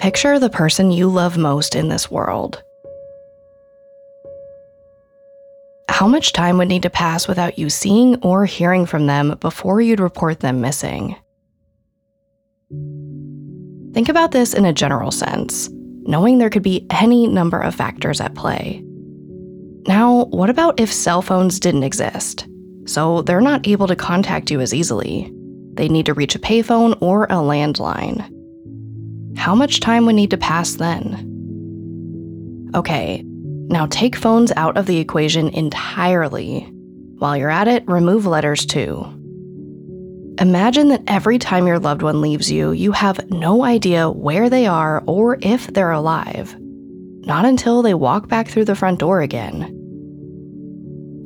Picture the person you love most in this world. How much time would need to pass without you seeing or hearing from them before you'd report them missing? Think about this in a general sense, knowing there could be any number of factors at play. Now, what about if cell phones didn't exist? So they're not able to contact you as easily. They need to reach a payphone or a landline. How much time would need to pass then? Okay, now take phones out of the equation entirely. While you're at it, remove letters too. Imagine that every time your loved one leaves you, you have no idea where they are or if they're alive. Not until they walk back through the front door again.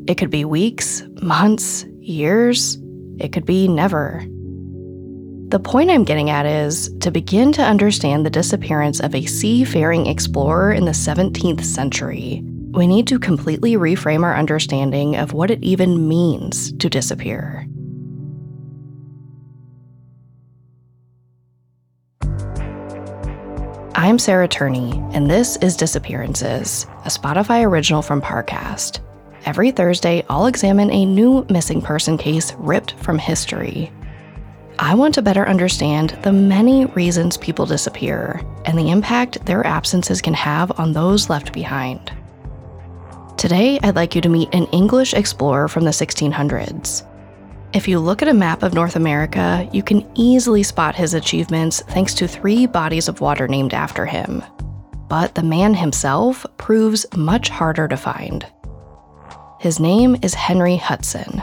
It could be weeks, months, years, it could be never. The point I'm getting at is to begin to understand the disappearance of a seafaring explorer in the 17th century, we need to completely reframe our understanding of what it even means to disappear. I'm Sarah Turney, and this is Disappearances, a Spotify original from Parcast. Every Thursday, I'll examine a new missing person case ripped from history. I want to better understand the many reasons people disappear and the impact their absences can have on those left behind. Today, I'd like you to meet an English explorer from the 1600s. If you look at a map of North America, you can easily spot his achievements thanks to three bodies of water named after him. But the man himself proves much harder to find. His name is Henry Hudson.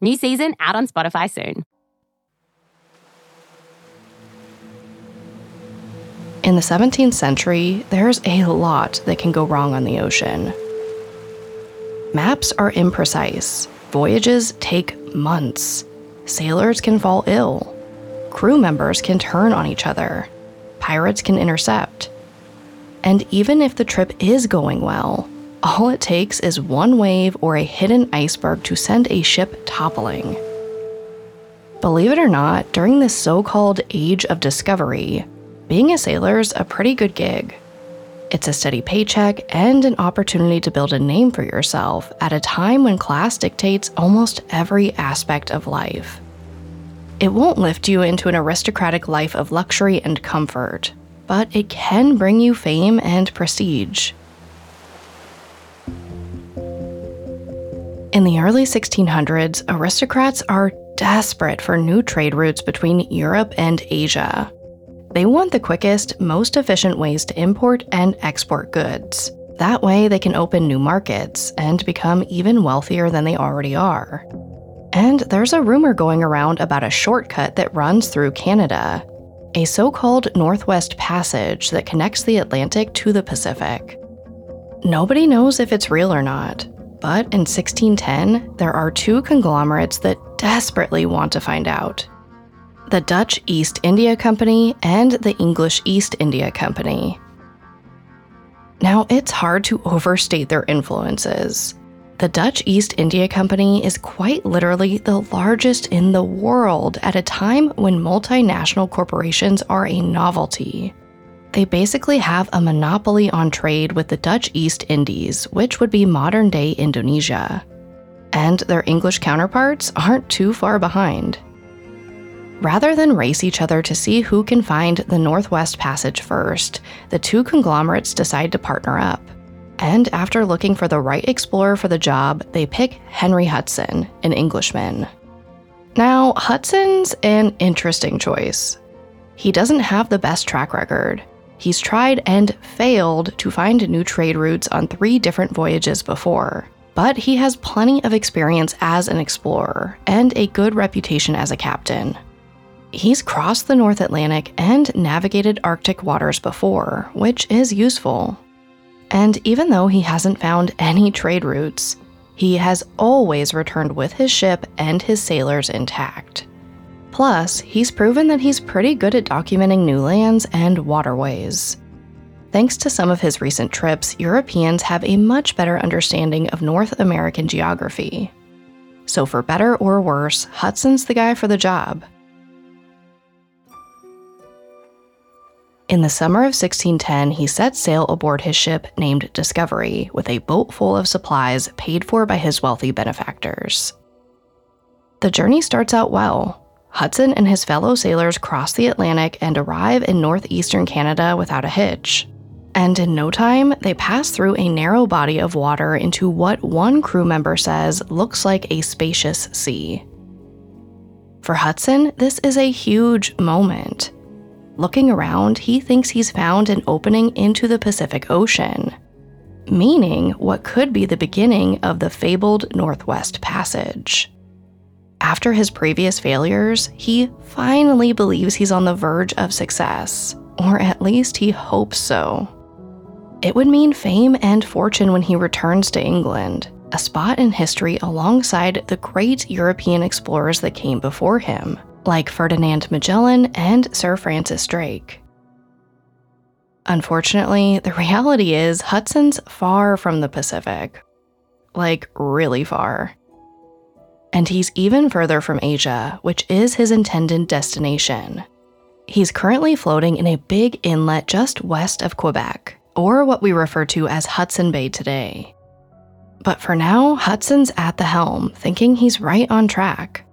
New season out on Spotify soon. In the 17th century, there's a lot that can go wrong on the ocean. Maps are imprecise, voyages take months, sailors can fall ill, crew members can turn on each other, pirates can intercept. And even if the trip is going well, all it takes is one wave or a hidden iceberg to send a ship toppling. Believe it or not, during this so called age of discovery, being a sailor's a pretty good gig. It's a steady paycheck and an opportunity to build a name for yourself at a time when class dictates almost every aspect of life. It won't lift you into an aristocratic life of luxury and comfort, but it can bring you fame and prestige. In the early 1600s, aristocrats are desperate for new trade routes between Europe and Asia. They want the quickest, most efficient ways to import and export goods. That way, they can open new markets and become even wealthier than they already are. And there's a rumor going around about a shortcut that runs through Canada, a so called Northwest Passage that connects the Atlantic to the Pacific. Nobody knows if it's real or not, but in 1610, there are two conglomerates that desperately want to find out the Dutch East India Company and the English East India Company. Now, it's hard to overstate their influences. The Dutch East India Company is quite literally the largest in the world at a time when multinational corporations are a novelty. They basically have a monopoly on trade with the Dutch East Indies, which would be modern day Indonesia. And their English counterparts aren't too far behind. Rather than race each other to see who can find the Northwest Passage first, the two conglomerates decide to partner up. And after looking for the right explorer for the job, they pick Henry Hudson, an Englishman. Now, Hudson's an interesting choice. He doesn't have the best track record. He's tried and failed to find new trade routes on three different voyages before. but he has plenty of experience as an explorer and a good reputation as a captain. He's crossed the North Atlantic and navigated Arctic waters before, which is useful. And even though he hasn't found any trade routes, he has always returned with his ship and his sailors intact. Plus, he's proven that he's pretty good at documenting new lands and waterways. Thanks to some of his recent trips, Europeans have a much better understanding of North American geography. So, for better or worse, Hudson's the guy for the job. In the summer of 1610, he set sail aboard his ship named Discovery with a boat full of supplies paid for by his wealthy benefactors. The journey starts out well. Hudson and his fellow sailors cross the Atlantic and arrive in northeastern Canada without a hitch. And in no time, they pass through a narrow body of water into what one crew member says looks like a spacious sea. For Hudson, this is a huge moment. Looking around, he thinks he's found an opening into the Pacific Ocean, meaning what could be the beginning of the fabled Northwest Passage. After his previous failures, he finally believes he's on the verge of success, or at least he hopes so. It would mean fame and fortune when he returns to England, a spot in history alongside the great European explorers that came before him like Ferdinand Magellan and Sir Francis Drake. Unfortunately, the reality is Hudson's far from the Pacific. Like, really far. And he's even further from Asia, which is his intended destination. He's currently floating in a big inlet just west of Quebec, or what we refer to as Hudson Bay today. But for now, Hudson's at the helm, thinking he's right on track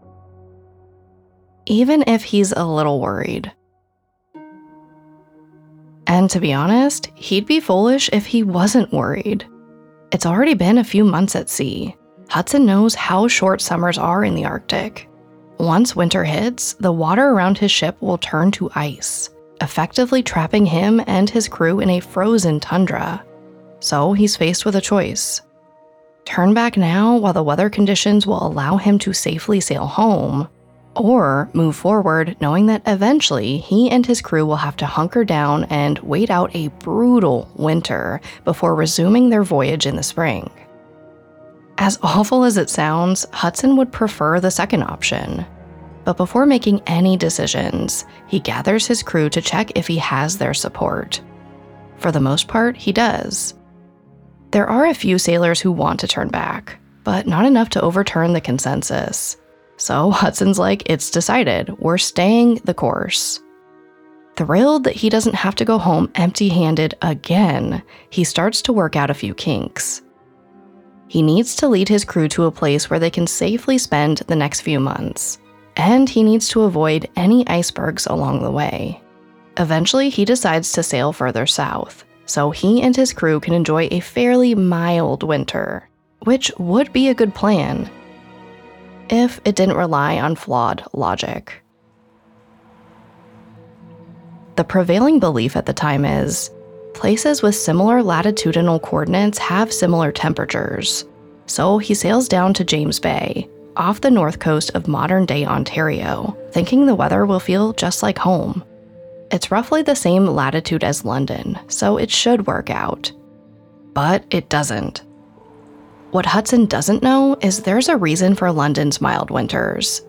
even if he's a little worried. And to be honest, he'd be foolish if he wasn't worried. It's already been a few months at sea. Hudson knows how short summers are in the Arctic. Once winter hits, the water around his ship will turn to ice, effectively trapping him and his crew in a frozen tundra. So he's faced with a choice. Turn back now while the weather conditions will allow him to safely sail home, or move forward knowing that eventually he and his crew will have to hunker down and wait out a brutal winter before resuming their voyage in the spring. As awful as it sounds, Hudson would prefer the second option. But before making any decisions, he gathers his crew to check if he has their support. For the most part, he does. There are a few sailors who want to turn back, but not enough to overturn the consensus. So Hudson's like, it's decided, we're staying the course. Thrilled that he doesn't have to go home empty handed again, he starts to work out a few kinks. He needs to lead his crew to a place where they can safely spend the next few months, and he needs to avoid any icebergs along the way. Eventually, he decides to sail further south, so he and his crew can enjoy a fairly mild winter, which would be a good plan if it didn't rely on flawed logic. The prevailing belief at the time is places with similar latitudinal coordinates have similar temperatures. So he sails down to James Bay, off the north coast of modern day Ontario, thinking the weather will feel just like home. It's roughly the same latitude as London, so it should work out. But it doesn't. What Hudson doesn't know is there's a reason for London's mild winters.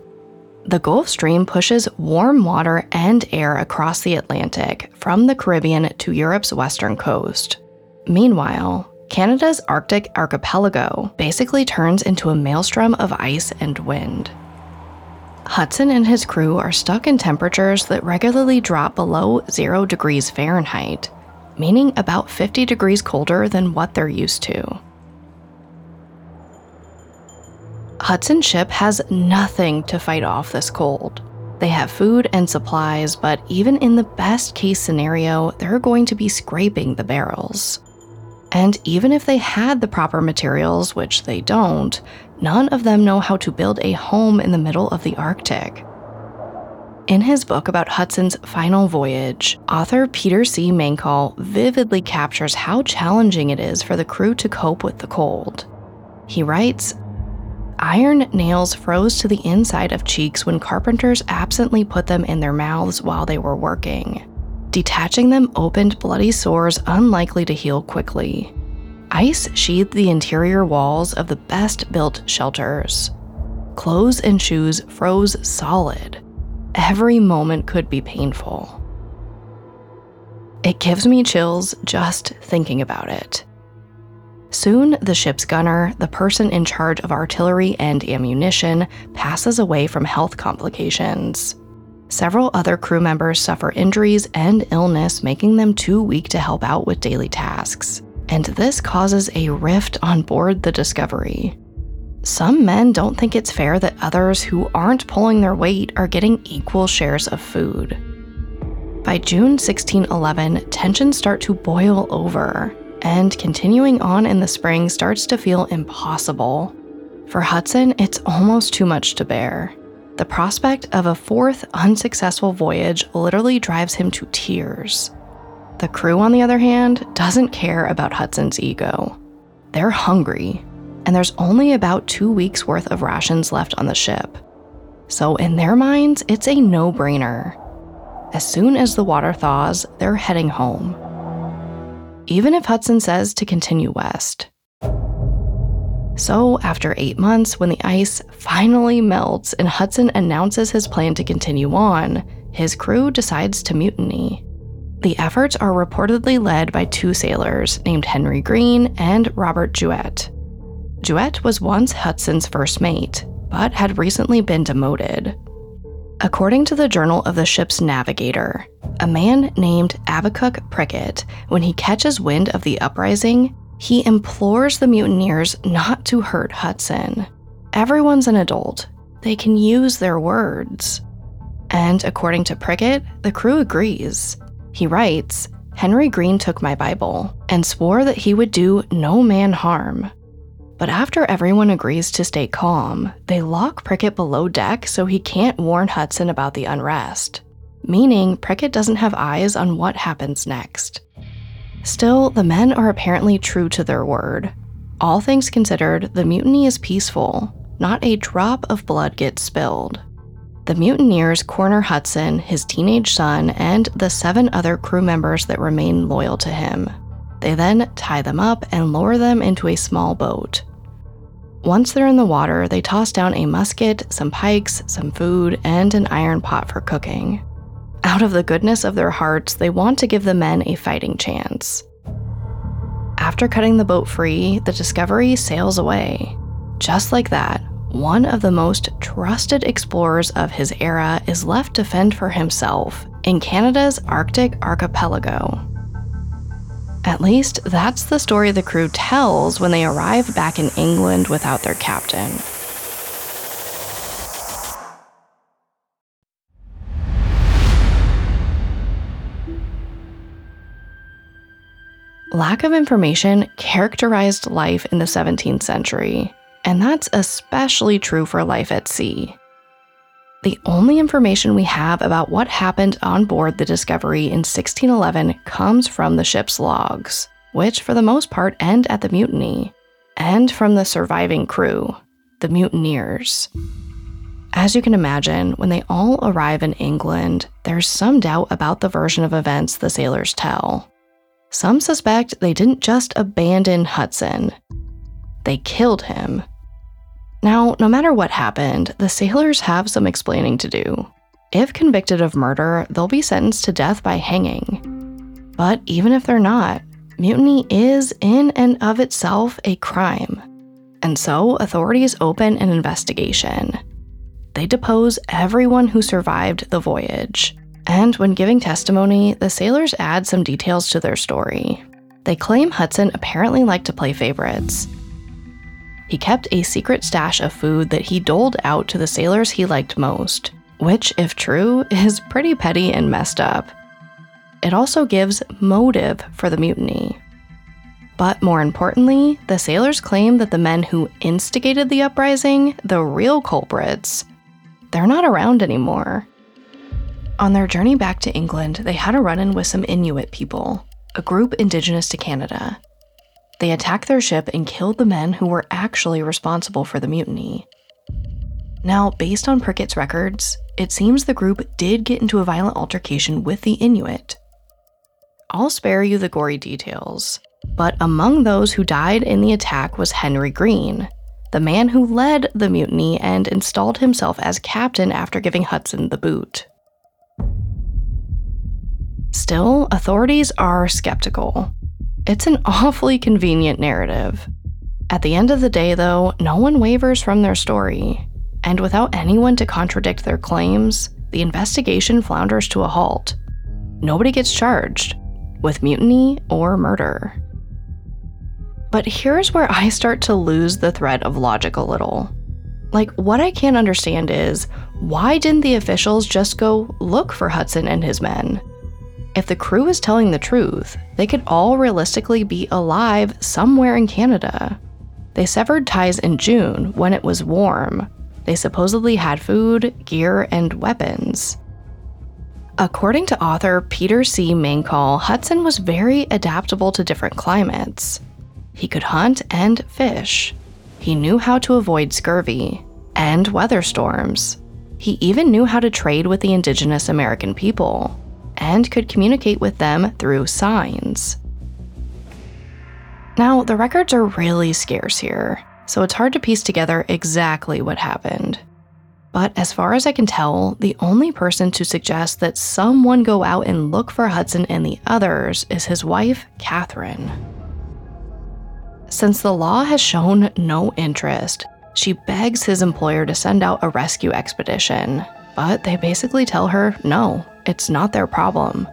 The Gulf Stream pushes warm water and air across the Atlantic from the Caribbean to Europe's western coast. Meanwhile, Canada's Arctic archipelago basically turns into a maelstrom of ice and wind. Hudson and his crew are stuck in temperatures that regularly drop below 0 degrees Fahrenheit, meaning about 50 degrees colder than what they're used to. Hudson's ship has nothing to fight off this cold. They have food and supplies, but even in the best case scenario, they're going to be scraping the barrels. And even if they had the proper materials, which they don't, none of them know how to build a home in the middle of the Arctic. In his book about Hudson's final voyage, author Peter C. Mancall vividly captures how challenging it is for the crew to cope with the cold. He writes Iron nails froze to the inside of cheeks when carpenters absently put them in their mouths while they were working. Detaching them opened bloody sores unlikely to heal quickly. Ice sheathed the interior walls of the best built shelters. Clothes and shoes froze solid. Every moment could be painful. It gives me chills just thinking about it. Soon, the ship's gunner, the person in charge of artillery and ammunition, passes away from health complications. Several other crew members suffer injuries and illness, making them too weak to help out with daily tasks. And this causes a rift on board the Discovery. Some men don't think it's fair that others who aren't pulling their weight are getting equal shares of food. By June 1611, tensions start to boil over, and continuing on in the spring starts to feel impossible. For Hudson, it's almost too much to bear. The prospect of a fourth unsuccessful voyage literally drives him to tears. The crew, on the other hand, doesn't care about Hudson's ego. They're hungry, and there's only about two weeks' worth of rations left on the ship. So, in their minds, it's a no brainer. As soon as the water thaws, they're heading home even if Hudson says to continue west. So, after eight months, when the ice finally melts and Hudson announces his plan to continue on, his crew decides to mutiny. The efforts are reportedly led by two sailors named Henry Green and Robert Juet. Juet was once Hudson's first mate, but had recently been demoted. According to the Journal of the Ship's Navigator, a man named Abacuk Prickett, when he catches wind of the uprising, he implores the mutineers not to hurt Hudson. Everyone's an adult, they can use their words. And according to Prickett, the crew agrees. He writes Henry Green took my Bible and swore that he would do no man harm. But after everyone agrees to stay calm, they lock Prickett below deck so he can't warn Hudson about the unrest, meaning Prickett doesn't have eyes on what happens next. Still, the men are apparently true to their word. All things considered, the mutiny is peaceful. Not a drop of blood gets spilled. The mutineers corner Hudson, his teenage son, and the seven other crew members that remain loyal to him. They then tie them up and lower them into a small boat. Once they're in the water, they toss down a musket, some pikes, some food, and an iron pot for cooking. Out of the goodness of their hearts, they want to give the men a fighting chance. After cutting the boat free, the Discovery sails away. Just like that, one of the most trusted explorers of his era is left to fend for himself in Canada's Arctic archipelago. At least, that's the story the crew tells when they arrive back in England without their captain. Lack of information characterized life in the 17th century, and that's especially true for life at sea. The only information we have about what happened on board the Discovery in 1611 comes from the ship's logs, which for the most part end at the mutiny, and from the surviving crew, the mutineers. As you can imagine, when they all arrive in England, there's some doubt about the version of events the sailors tell. Some suspect they didn't just abandon Hudson, they killed him now, no matter what happened, the sailors have some explaining to do. If convicted of murder, they'll be sentenced to death by hanging. But even if they're not, mutiny is in and of itself a crime. And so authorities open an investigation. They depose everyone who survived the voyage. And when giving testimony, the sailors add some details to their story. They claim Hudson apparently liked to play favorites he kept a secret stash of food that he doled out to the sailors he liked most, which, if true, is pretty petty and messed up. It also gives motive for the mutiny. But more importantly, the sailors claim that the men who instigated the uprising, the real culprits, they're not around anymore. On their journey back to England, they had a run in with some Inuit people, a group indigenous to Canada. They attacked their ship and killed the men who were actually responsible for the mutiny. Now, based on Prickett's records, it seems the group did get into a violent altercation with the Inuit. I'll spare you the gory details, but among those who died in the attack was Henry Green, the man who led the mutiny and installed himself as captain after giving Hudson the boot. Still, authorities are skeptical. It's an awfully convenient narrative. At the end of the day, though, no one wavers from their story. And without anyone to contradict their claims, the investigation flounders to a halt. Nobody gets charged with mutiny or murder. But here's where I start to lose the thread of logic a little. Like, what I can't understand is why didn't the officials just go look for Hudson and his men? If the crew is telling the truth, they could all realistically be alive somewhere in Canada. They severed ties in June when it was warm. They supposedly had food, gear, and weapons. According to author Peter C. Mancall, Hudson was very adaptable to different climates. He could hunt and fish. He knew how to avoid scurvy and weather storms. He even knew how to trade with the indigenous American people and could communicate with them through signs. Now, the records are really scarce here, so it's hard to piece together exactly what happened. But as far as I can tell, the only person to suggest that someone go out and look for Hudson and the others is his wife, Catherine. Since the law has shown no interest, she begs his employer to send out a rescue expedition, but they basically tell her no, it's not their problem.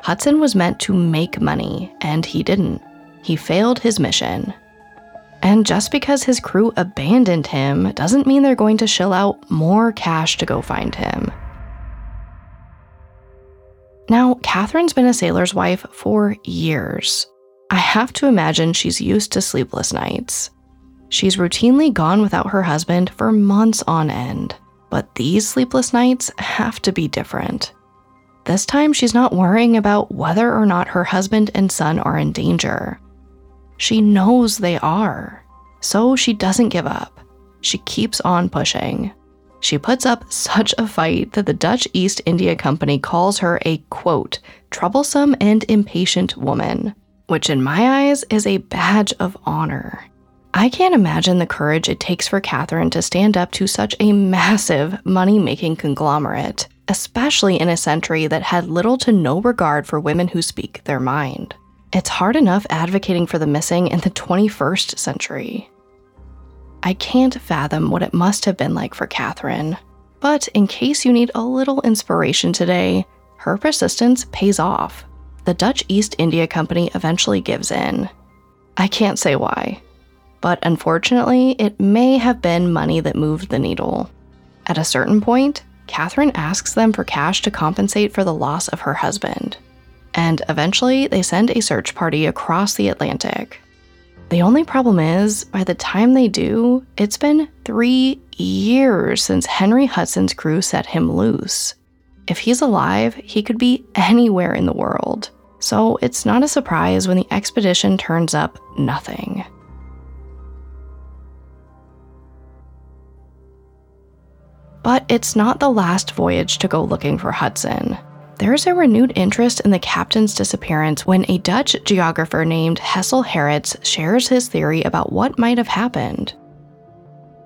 Hudson was meant to make money, and he didn't. He failed his mission. And just because his crew abandoned him doesn't mean they're going to shell out more cash to go find him. Now, Catherine's been a sailor's wife for years. I have to imagine she's used to sleepless nights. She's routinely gone without her husband for months on end, but these sleepless nights have to be different. This time, she's not worrying about whether or not her husband and son are in danger. She knows they are, so she doesn't give up. She keeps on pushing. She puts up such a fight that the Dutch East India Company calls her a quote, troublesome and impatient woman, which in my eyes is a badge of honor. I can't imagine the courage it takes for Catherine to stand up to such a massive money making conglomerate especially in a century that had little to no regard for women who speak their mind. It's hard enough advocating for the missing in the 21st century. I can't fathom what it must have been like for Catherine, but in case you need a little inspiration today, her persistence pays off. The Dutch East India Company eventually gives in. I can't say why, but unfortunately, it may have been money that moved the needle. At a certain point, Catherine asks them for cash to compensate for the loss of her husband. And eventually, they send a search party across the Atlantic. The only problem is, by the time they do, it's been three years since Henry Hudson's crew set him loose. If he's alive, he could be anywhere in the world. So it's not a surprise when the expedition turns up nothing. But it's not the last voyage to go looking for Hudson. There's a renewed interest in the captain's disappearance when a Dutch geographer named Hessel Gerritsz shares his theory about what might have happened.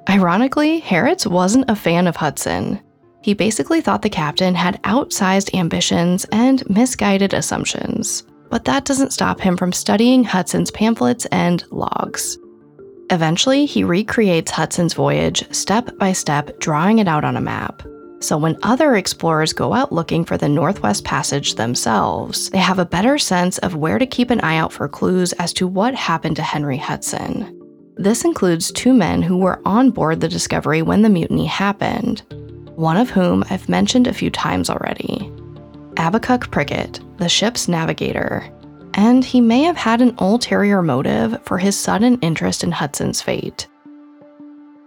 Ironically, Gerritsz wasn't a fan of Hudson. He basically thought the captain had outsized ambitions and misguided assumptions. But that doesn't stop him from studying Hudson's pamphlets and logs. Eventually, he recreates Hudson's voyage step by step, drawing it out on a map. So when other explorers go out looking for the Northwest Passage themselves, they have a better sense of where to keep an eye out for clues as to what happened to Henry Hudson. This includes two men who were on board the Discovery when the mutiny happened, one of whom I've mentioned a few times already. Abacuk Prickett, the ship's navigator, and he may have had an ulterior motive for his sudden interest in Hudson's fate.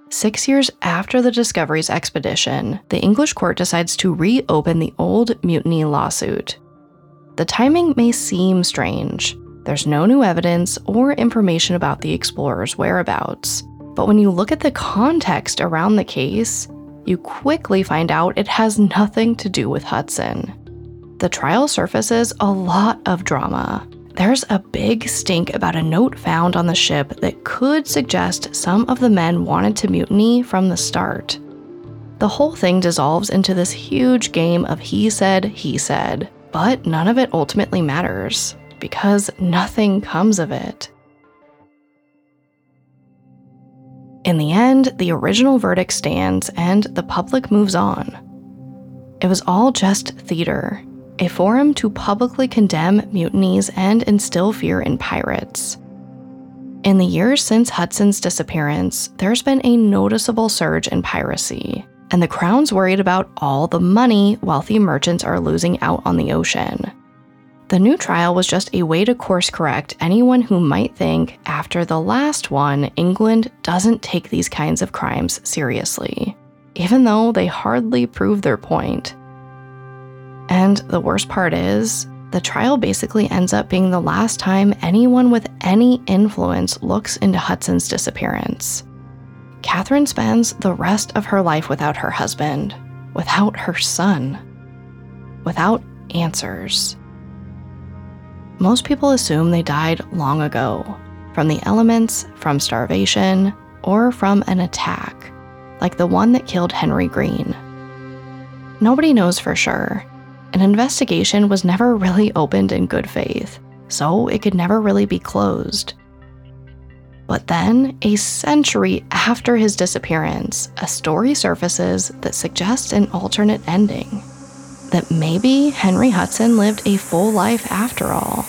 Six years after the Discovery's expedition, the English court decides to reopen the old mutiny lawsuit. The timing may seem strange. There's no new evidence or information about the explorer's whereabouts. But when you look at the context around the case, you quickly find out it has nothing to do with Hudson. The trial surfaces a lot of drama. There's a big stink about a note found on the ship that could suggest some of the men wanted to mutiny from the start. The whole thing dissolves into this huge game of he said, he said, but none of it ultimately matters because nothing comes of it. In the end, the original verdict stands and the public moves on. It was all just theater, a forum to publicly condemn mutinies and instill fear in pirates. In the years since Hudson's disappearance, there's been a noticeable surge in piracy, and the Crown's worried about all the money wealthy merchants are losing out on the ocean. The new trial was just a way to course correct anyone who might think, after the last one, England doesn't take these kinds of crimes seriously, even though they hardly prove their point. And the worst part is, the trial basically ends up being the last time anyone with any influence looks into Hudson's disappearance. Catherine spends the rest of her life without her husband, without her son, without answers. Most people assume they died long ago from the elements, from starvation, or from an attack, like the one that killed Henry Green. Nobody knows for sure. An investigation was never really opened in good faith, so it could never really be closed. But then, a century after his disappearance, a story surfaces that suggests an alternate ending that maybe Henry Hudson lived a full life after all.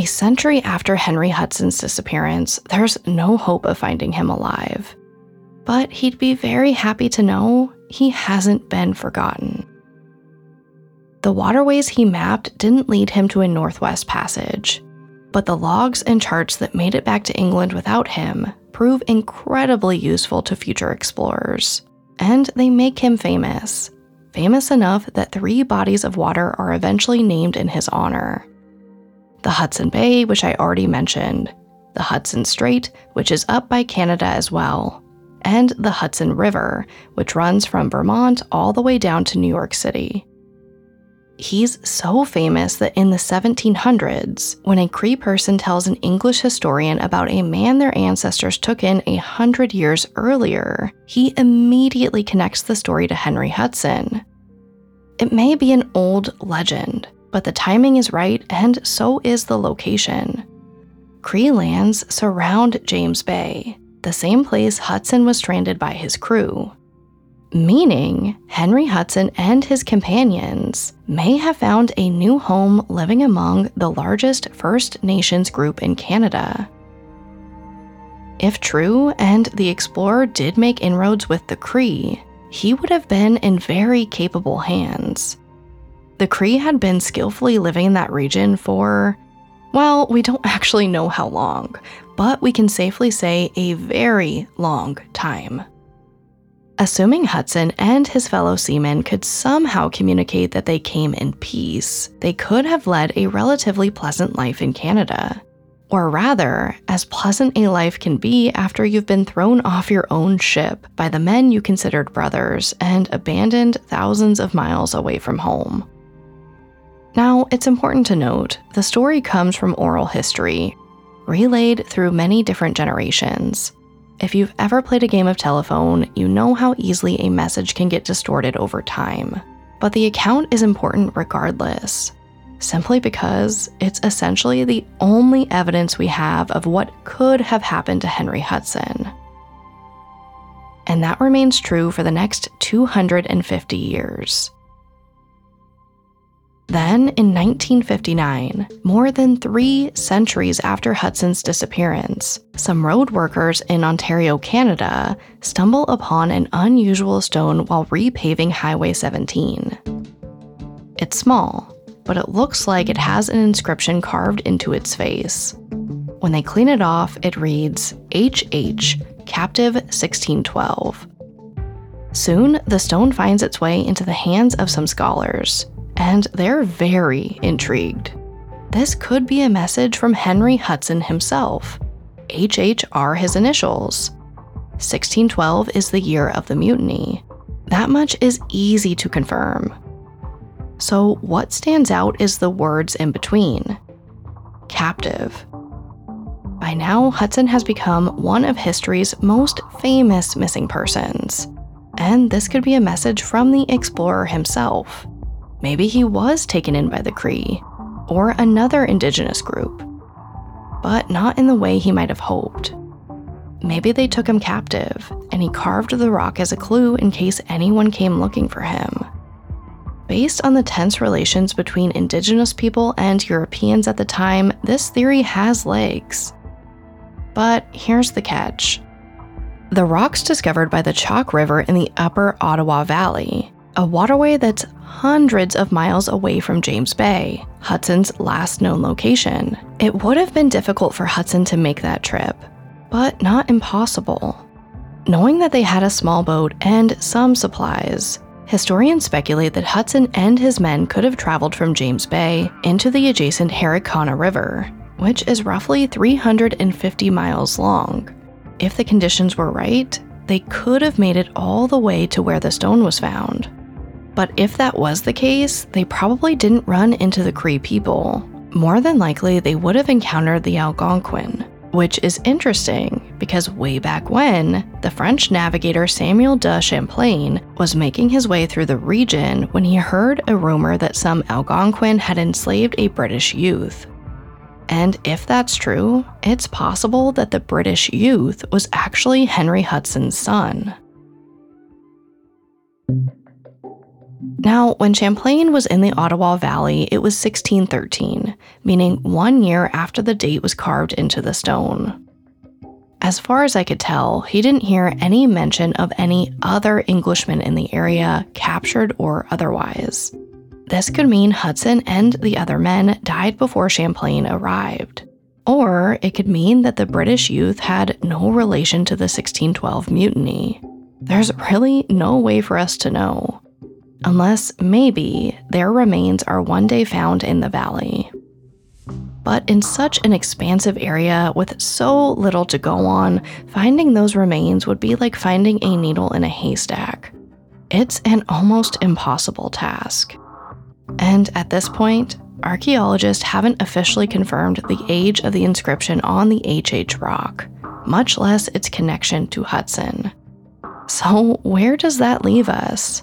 A century after Henry Hudson's disappearance, there's no hope of finding him alive. But he'd be very happy to know he hasn't been forgotten. The waterways he mapped didn't lead him to a Northwest Passage, but the logs and charts that made it back to England without him prove incredibly useful to future explorers. And they make him famous. Famous enough that three bodies of water are eventually named in his honor the Hudson Bay, which I already mentioned, the Hudson Strait, which is up by Canada as well, and the Hudson River, which runs from Vermont all the way down to New York City. He's so famous that in the 1700s, when a Cree person tells an English historian about a man their ancestors took in a hundred years earlier, he immediately connects the story to Henry Hudson. It may be an old legend, but the timing is right and so is the location. Cree lands surround James Bay, the same place Hudson was stranded by his crew meaning Henry Hudson and his companions may have found a new home living among the largest First Nations group in Canada. If true, and the explorer did make inroads with the Cree, he would have been in very capable hands. The Cree had been skillfully living in that region for, well, we don't actually know how long, but we can safely say a very long time. Assuming Hudson and his fellow seamen could somehow communicate that they came in peace, they could have led a relatively pleasant life in Canada. Or rather, as pleasant a life can be after you've been thrown off your own ship by the men you considered brothers and abandoned thousands of miles away from home. Now, it's important to note the story comes from oral history, relayed through many different generations. If you've ever played a game of telephone, you know how easily a message can get distorted over time. But the account is important regardless, simply because it's essentially the only evidence we have of what could have happened to Henry Hudson. And that remains true for the next 250 years. Then, in 1959, more than three centuries after Hudson's disappearance, some road workers in Ontario, Canada, stumble upon an unusual stone while repaving Highway 17. It's small, but it looks like it has an inscription carved into its face. When they clean it off, it reads HH, Captive 1612. Soon, the stone finds its way into the hands of some scholars, and they're very intrigued. This could be a message from Henry Hudson himself. HH are his initials. 1612 is the year of the mutiny. That much is easy to confirm. So, what stands out is the words in between captive. By now, Hudson has become one of history's most famous missing persons. And this could be a message from the explorer himself. Maybe he was taken in by the Cree, or another indigenous group, but not in the way he might have hoped. Maybe they took him captive, and he carved the rock as a clue in case anyone came looking for him. Based on the tense relations between indigenous people and Europeans at the time, this theory has legs. But here's the catch the rocks discovered by the Chalk River in the upper Ottawa Valley, a waterway that's hundreds of miles away from James Bay, Hudson's last known location. It would have been difficult for Hudson to make that trip, but not impossible. Knowing that they had a small boat and some supplies, historians speculate that Hudson and his men could have traveled from James Bay into the adjacent Harricana River, which is roughly 350 miles long. If the conditions were right, they could have made it all the way to where the stone was found. But if that was the case, they probably didn't run into the Cree people. More than likely, they would have encountered the Algonquin, which is interesting because way back when, the French navigator Samuel de Champlain was making his way through the region when he heard a rumor that some Algonquin had enslaved a British youth. And if that's true, it's possible that the British youth was actually Henry Hudson's son. Now, when Champlain was in the Ottawa Valley, it was 1613, meaning one year after the date was carved into the stone. As far as I could tell, he didn't hear any mention of any other Englishmen in the area, captured or otherwise. This could mean Hudson and the other men died before Champlain arrived. Or it could mean that the British youth had no relation to the 1612 mutiny. There's really no way for us to know. Unless maybe their remains are one day found in the valley. But in such an expansive area with so little to go on, finding those remains would be like finding a needle in a haystack. It's an almost impossible task. And at this point, archaeologists haven't officially confirmed the age of the inscription on the HH rock, much less its connection to Hudson. So, where does that leave us?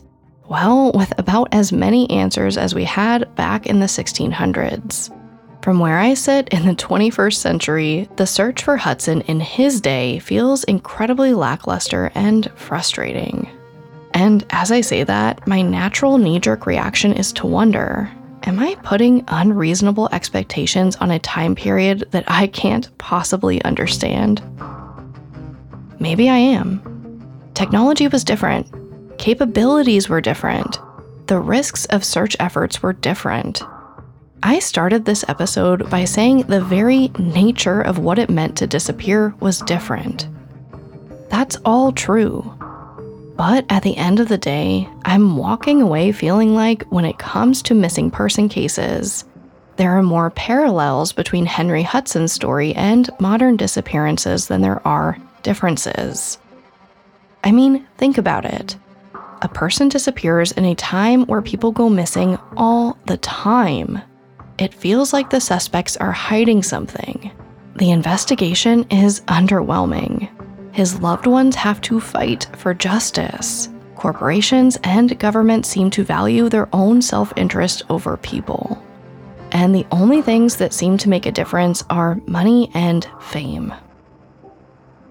Well, with about as many answers as we had back in the 1600s. From where I sit in the 21st century, the search for Hudson in his day feels incredibly lackluster and frustrating. And as I say that, my natural knee jerk reaction is to wonder Am I putting unreasonable expectations on a time period that I can't possibly understand? Maybe I am. Technology was different, capabilities were different, the risks of search efforts were different. I started this episode by saying the very nature of what it meant to disappear was different. That's all true. But at the end of the day, I'm walking away feeling like when it comes to missing person cases, there are more parallels between Henry Hudson's story and modern disappearances than there are differences. I mean, think about it. A person disappears in a time where people go missing all the time. It feels like the suspects are hiding something. The investigation is underwhelming his loved ones have to fight for justice. Corporations and governments seem to value their own self interest over people. And the only things that seem to make a difference are money and fame.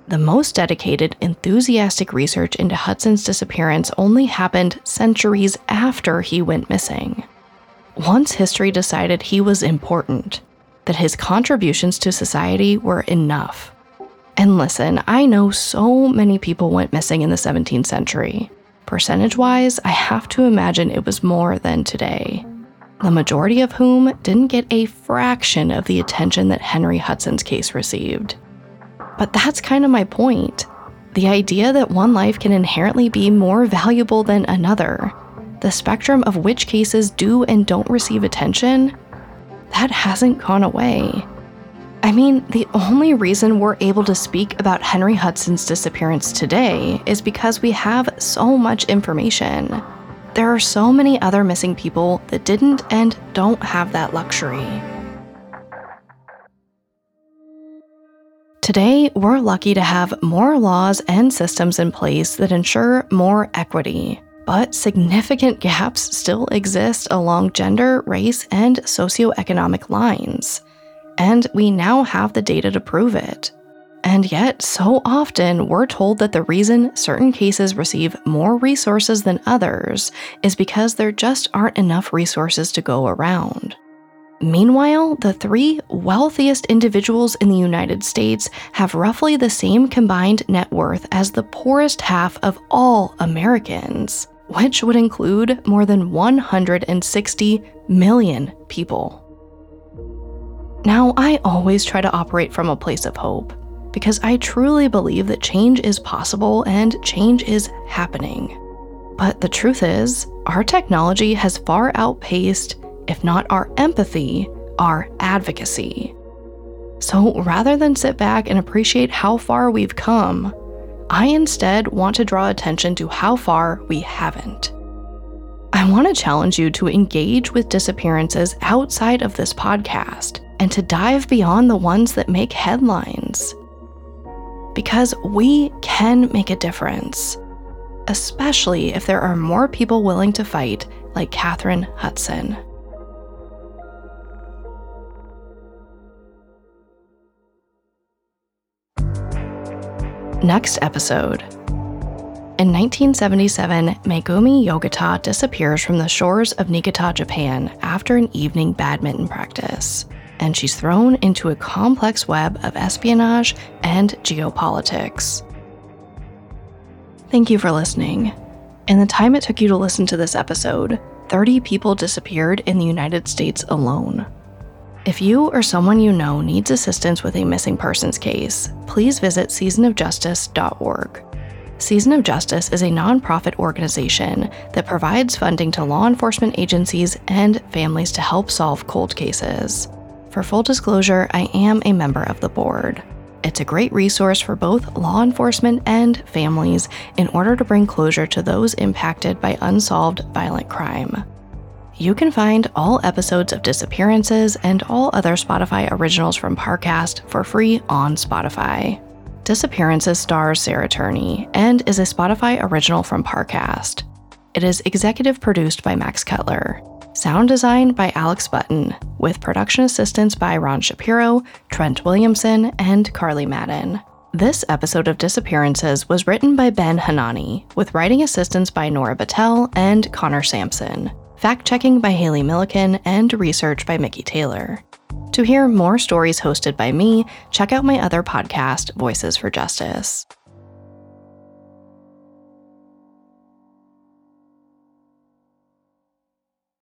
The most dedicated, enthusiastic research into Hudson's disappearance only happened centuries after he went missing. Once history decided he was important, that his contributions to society were enough. And listen, I know so many people went missing in the 17th century. Percentage wise, I have to imagine it was more than today. The majority of whom didn't get a fraction of the attention that Henry Hudson's case received. But that's kind of my point. The idea that one life can inherently be more valuable than another, the spectrum of which cases do and don't receive attention, that hasn't gone away. I mean, the only reason we're able to speak about Henry Hudson's disappearance today is because we have so much information. There are so many other missing people that didn't and don't have that luxury. Today, we're lucky to have more laws and systems in place that ensure more equity. But significant gaps still exist along gender, race, and socioeconomic lines. And we now have the data to prove it. And yet, so often, we're told that the reason certain cases receive more resources than others is because there just aren't enough resources to go around. Meanwhile, the three wealthiest individuals in the United States have roughly the same combined net worth as the poorest half of all Americans, which would include more than 160 million people. Now, I always try to operate from a place of hope because I truly believe that change is possible and change is happening. But the truth is, our technology has far outpaced, if not our empathy, our advocacy. So rather than sit back and appreciate how far we've come, I instead want to draw attention to how far we haven't. I want to challenge you to engage with disappearances outside of this podcast and to dive beyond the ones that make headlines because we can make a difference, especially if there are more people willing to fight like Katherine Hudson. Next episode. In 1977, Megumi Yokota disappears from the shores of Niigata, Japan after an evening badminton practice and she's thrown into a complex web of espionage and geopolitics. Thank you for listening. In the time it took you to listen to this episode, 30 people disappeared in the United States alone. If you or someone you know needs assistance with a missing persons case, please visit seasonofjustice.org. Season of Justice is a nonprofit organization that provides funding to law enforcement agencies and families to help solve cold cases. For full disclosure, I am a member of the board. It's a great resource for both law enforcement and families in order to bring closure to those impacted by unsolved violent crime. You can find all episodes of Disappearances and all other Spotify originals from Parcast for free on Spotify. Disappearances stars Sarah Turney and is a Spotify original from Parcast. It is executive produced by Max Cutler. Sound design by Alex Button, with production assistance by Ron Shapiro, Trent Williamson, and Carly Madden. This episode of Disappearances was written by Ben Hanani, with writing assistance by Nora Battelle and Connor Sampson, fact checking by Haley Milliken, and research by Mickey Taylor. To hear more stories hosted by me, check out my other podcast, Voices for Justice.